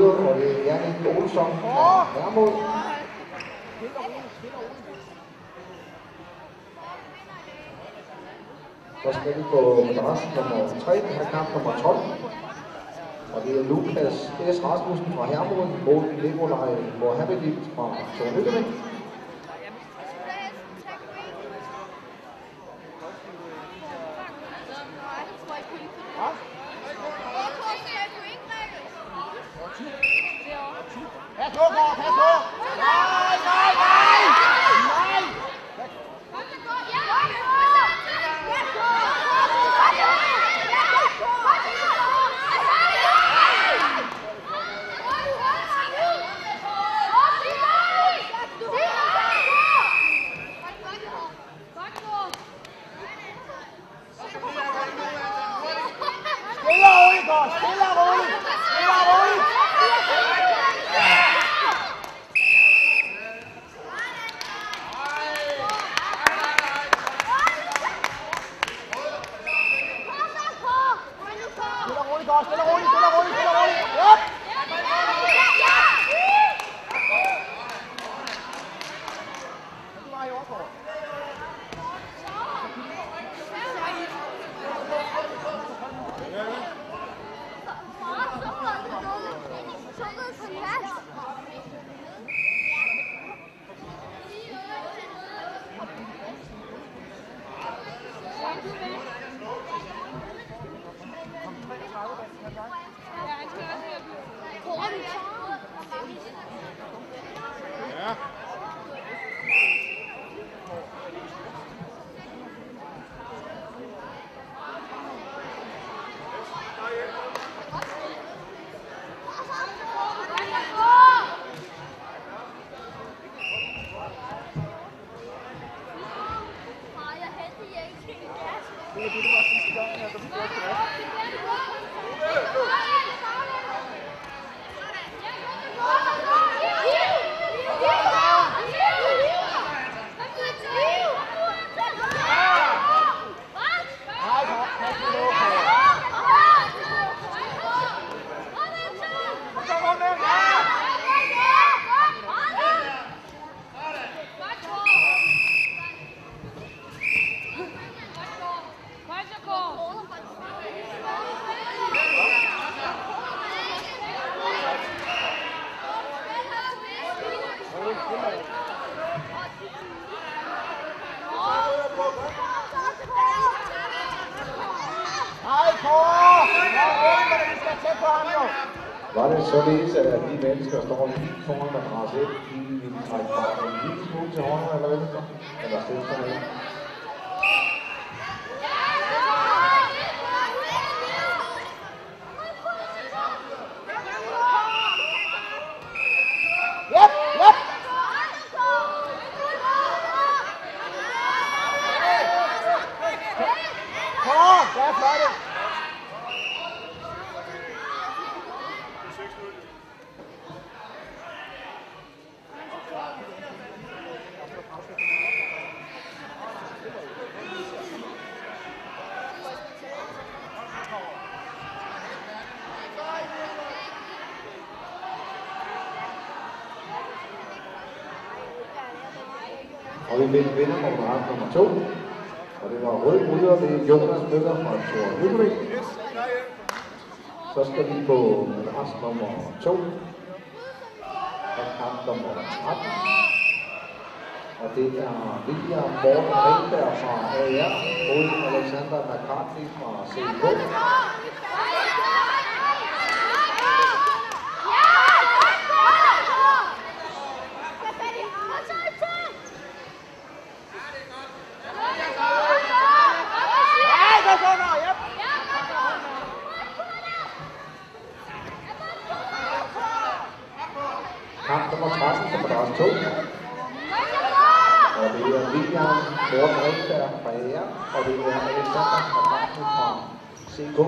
Bryder, og det er Jannik Olsson fra Hermod. Så skal vi på madras nummer 3, den her kamp nummer 12. Og det er Lukas S. Rasmussen fra Hermod mod Nikolaj Mohamedit fra Tornykøbing. Stille og roligt! Stille og roligt! Var det således, at de mennesker, der står lige foran madras 1, de ville trække bare en lille smule til højre eller venstre? Eller stille sig vi fik vinder på madras nummer 2. Og det var rød bryder ved Jonas Møller fra Thor Hyggelig. Så skal vi på madras nummer 2. Og kamp nummer 13. Og det er William Morten Ringberg fra AR mod Alexander McCartney fra CK. Kamp nummer 13 som er der også to. Og det er William Morten Rindberg fra AR. Og det er Alexander McCartney fra CK.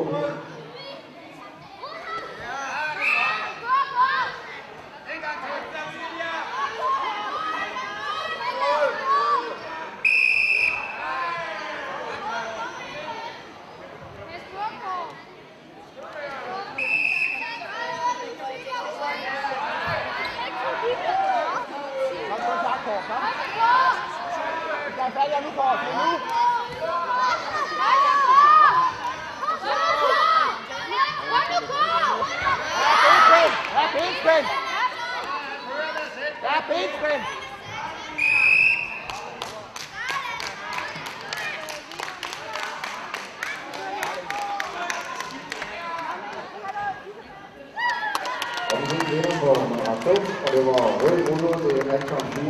Og det var Rød Ullund, det er Anton Bure